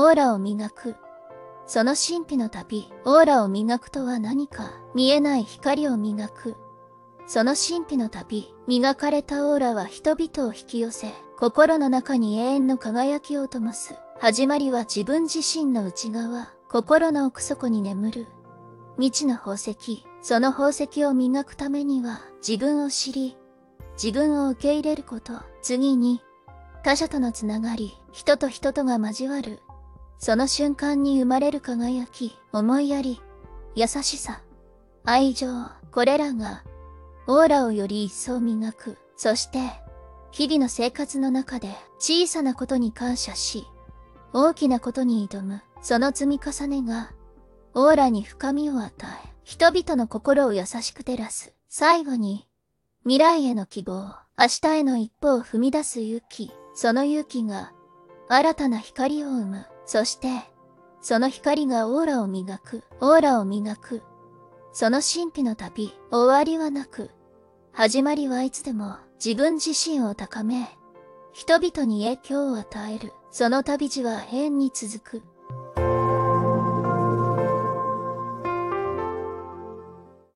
オーラを磨く。その神秘の旅、オーラを磨くとは何か、見えない光を磨く。その神秘の旅、磨かれたオーラは人々を引き寄せ、心の中に永遠の輝きを灯す。始まりは自分自身の内側、心の奥底に眠る。未知の宝石、その宝石を磨くためには、自分を知り、自分を受け入れること、次に、他者とのつながり、人と人とが交わる。その瞬間に生まれる輝き、思いやり、優しさ、愛情、これらが、オーラをより一層磨く。そして、日々の生活の中で小さなことに感謝し、大きなことに挑む。その積み重ねが、オーラに深みを与え、人々の心を優しく照らす。最後に、未来への希望、明日への一歩を踏み出す勇気、その勇気が、新たな光を生む。そして、その光がオーラを磨く、オーラを磨く。その神秘の旅、終わりはなく、始まりはいつでも自分自身を高め、人々に影響を与える。その旅路は変に続く。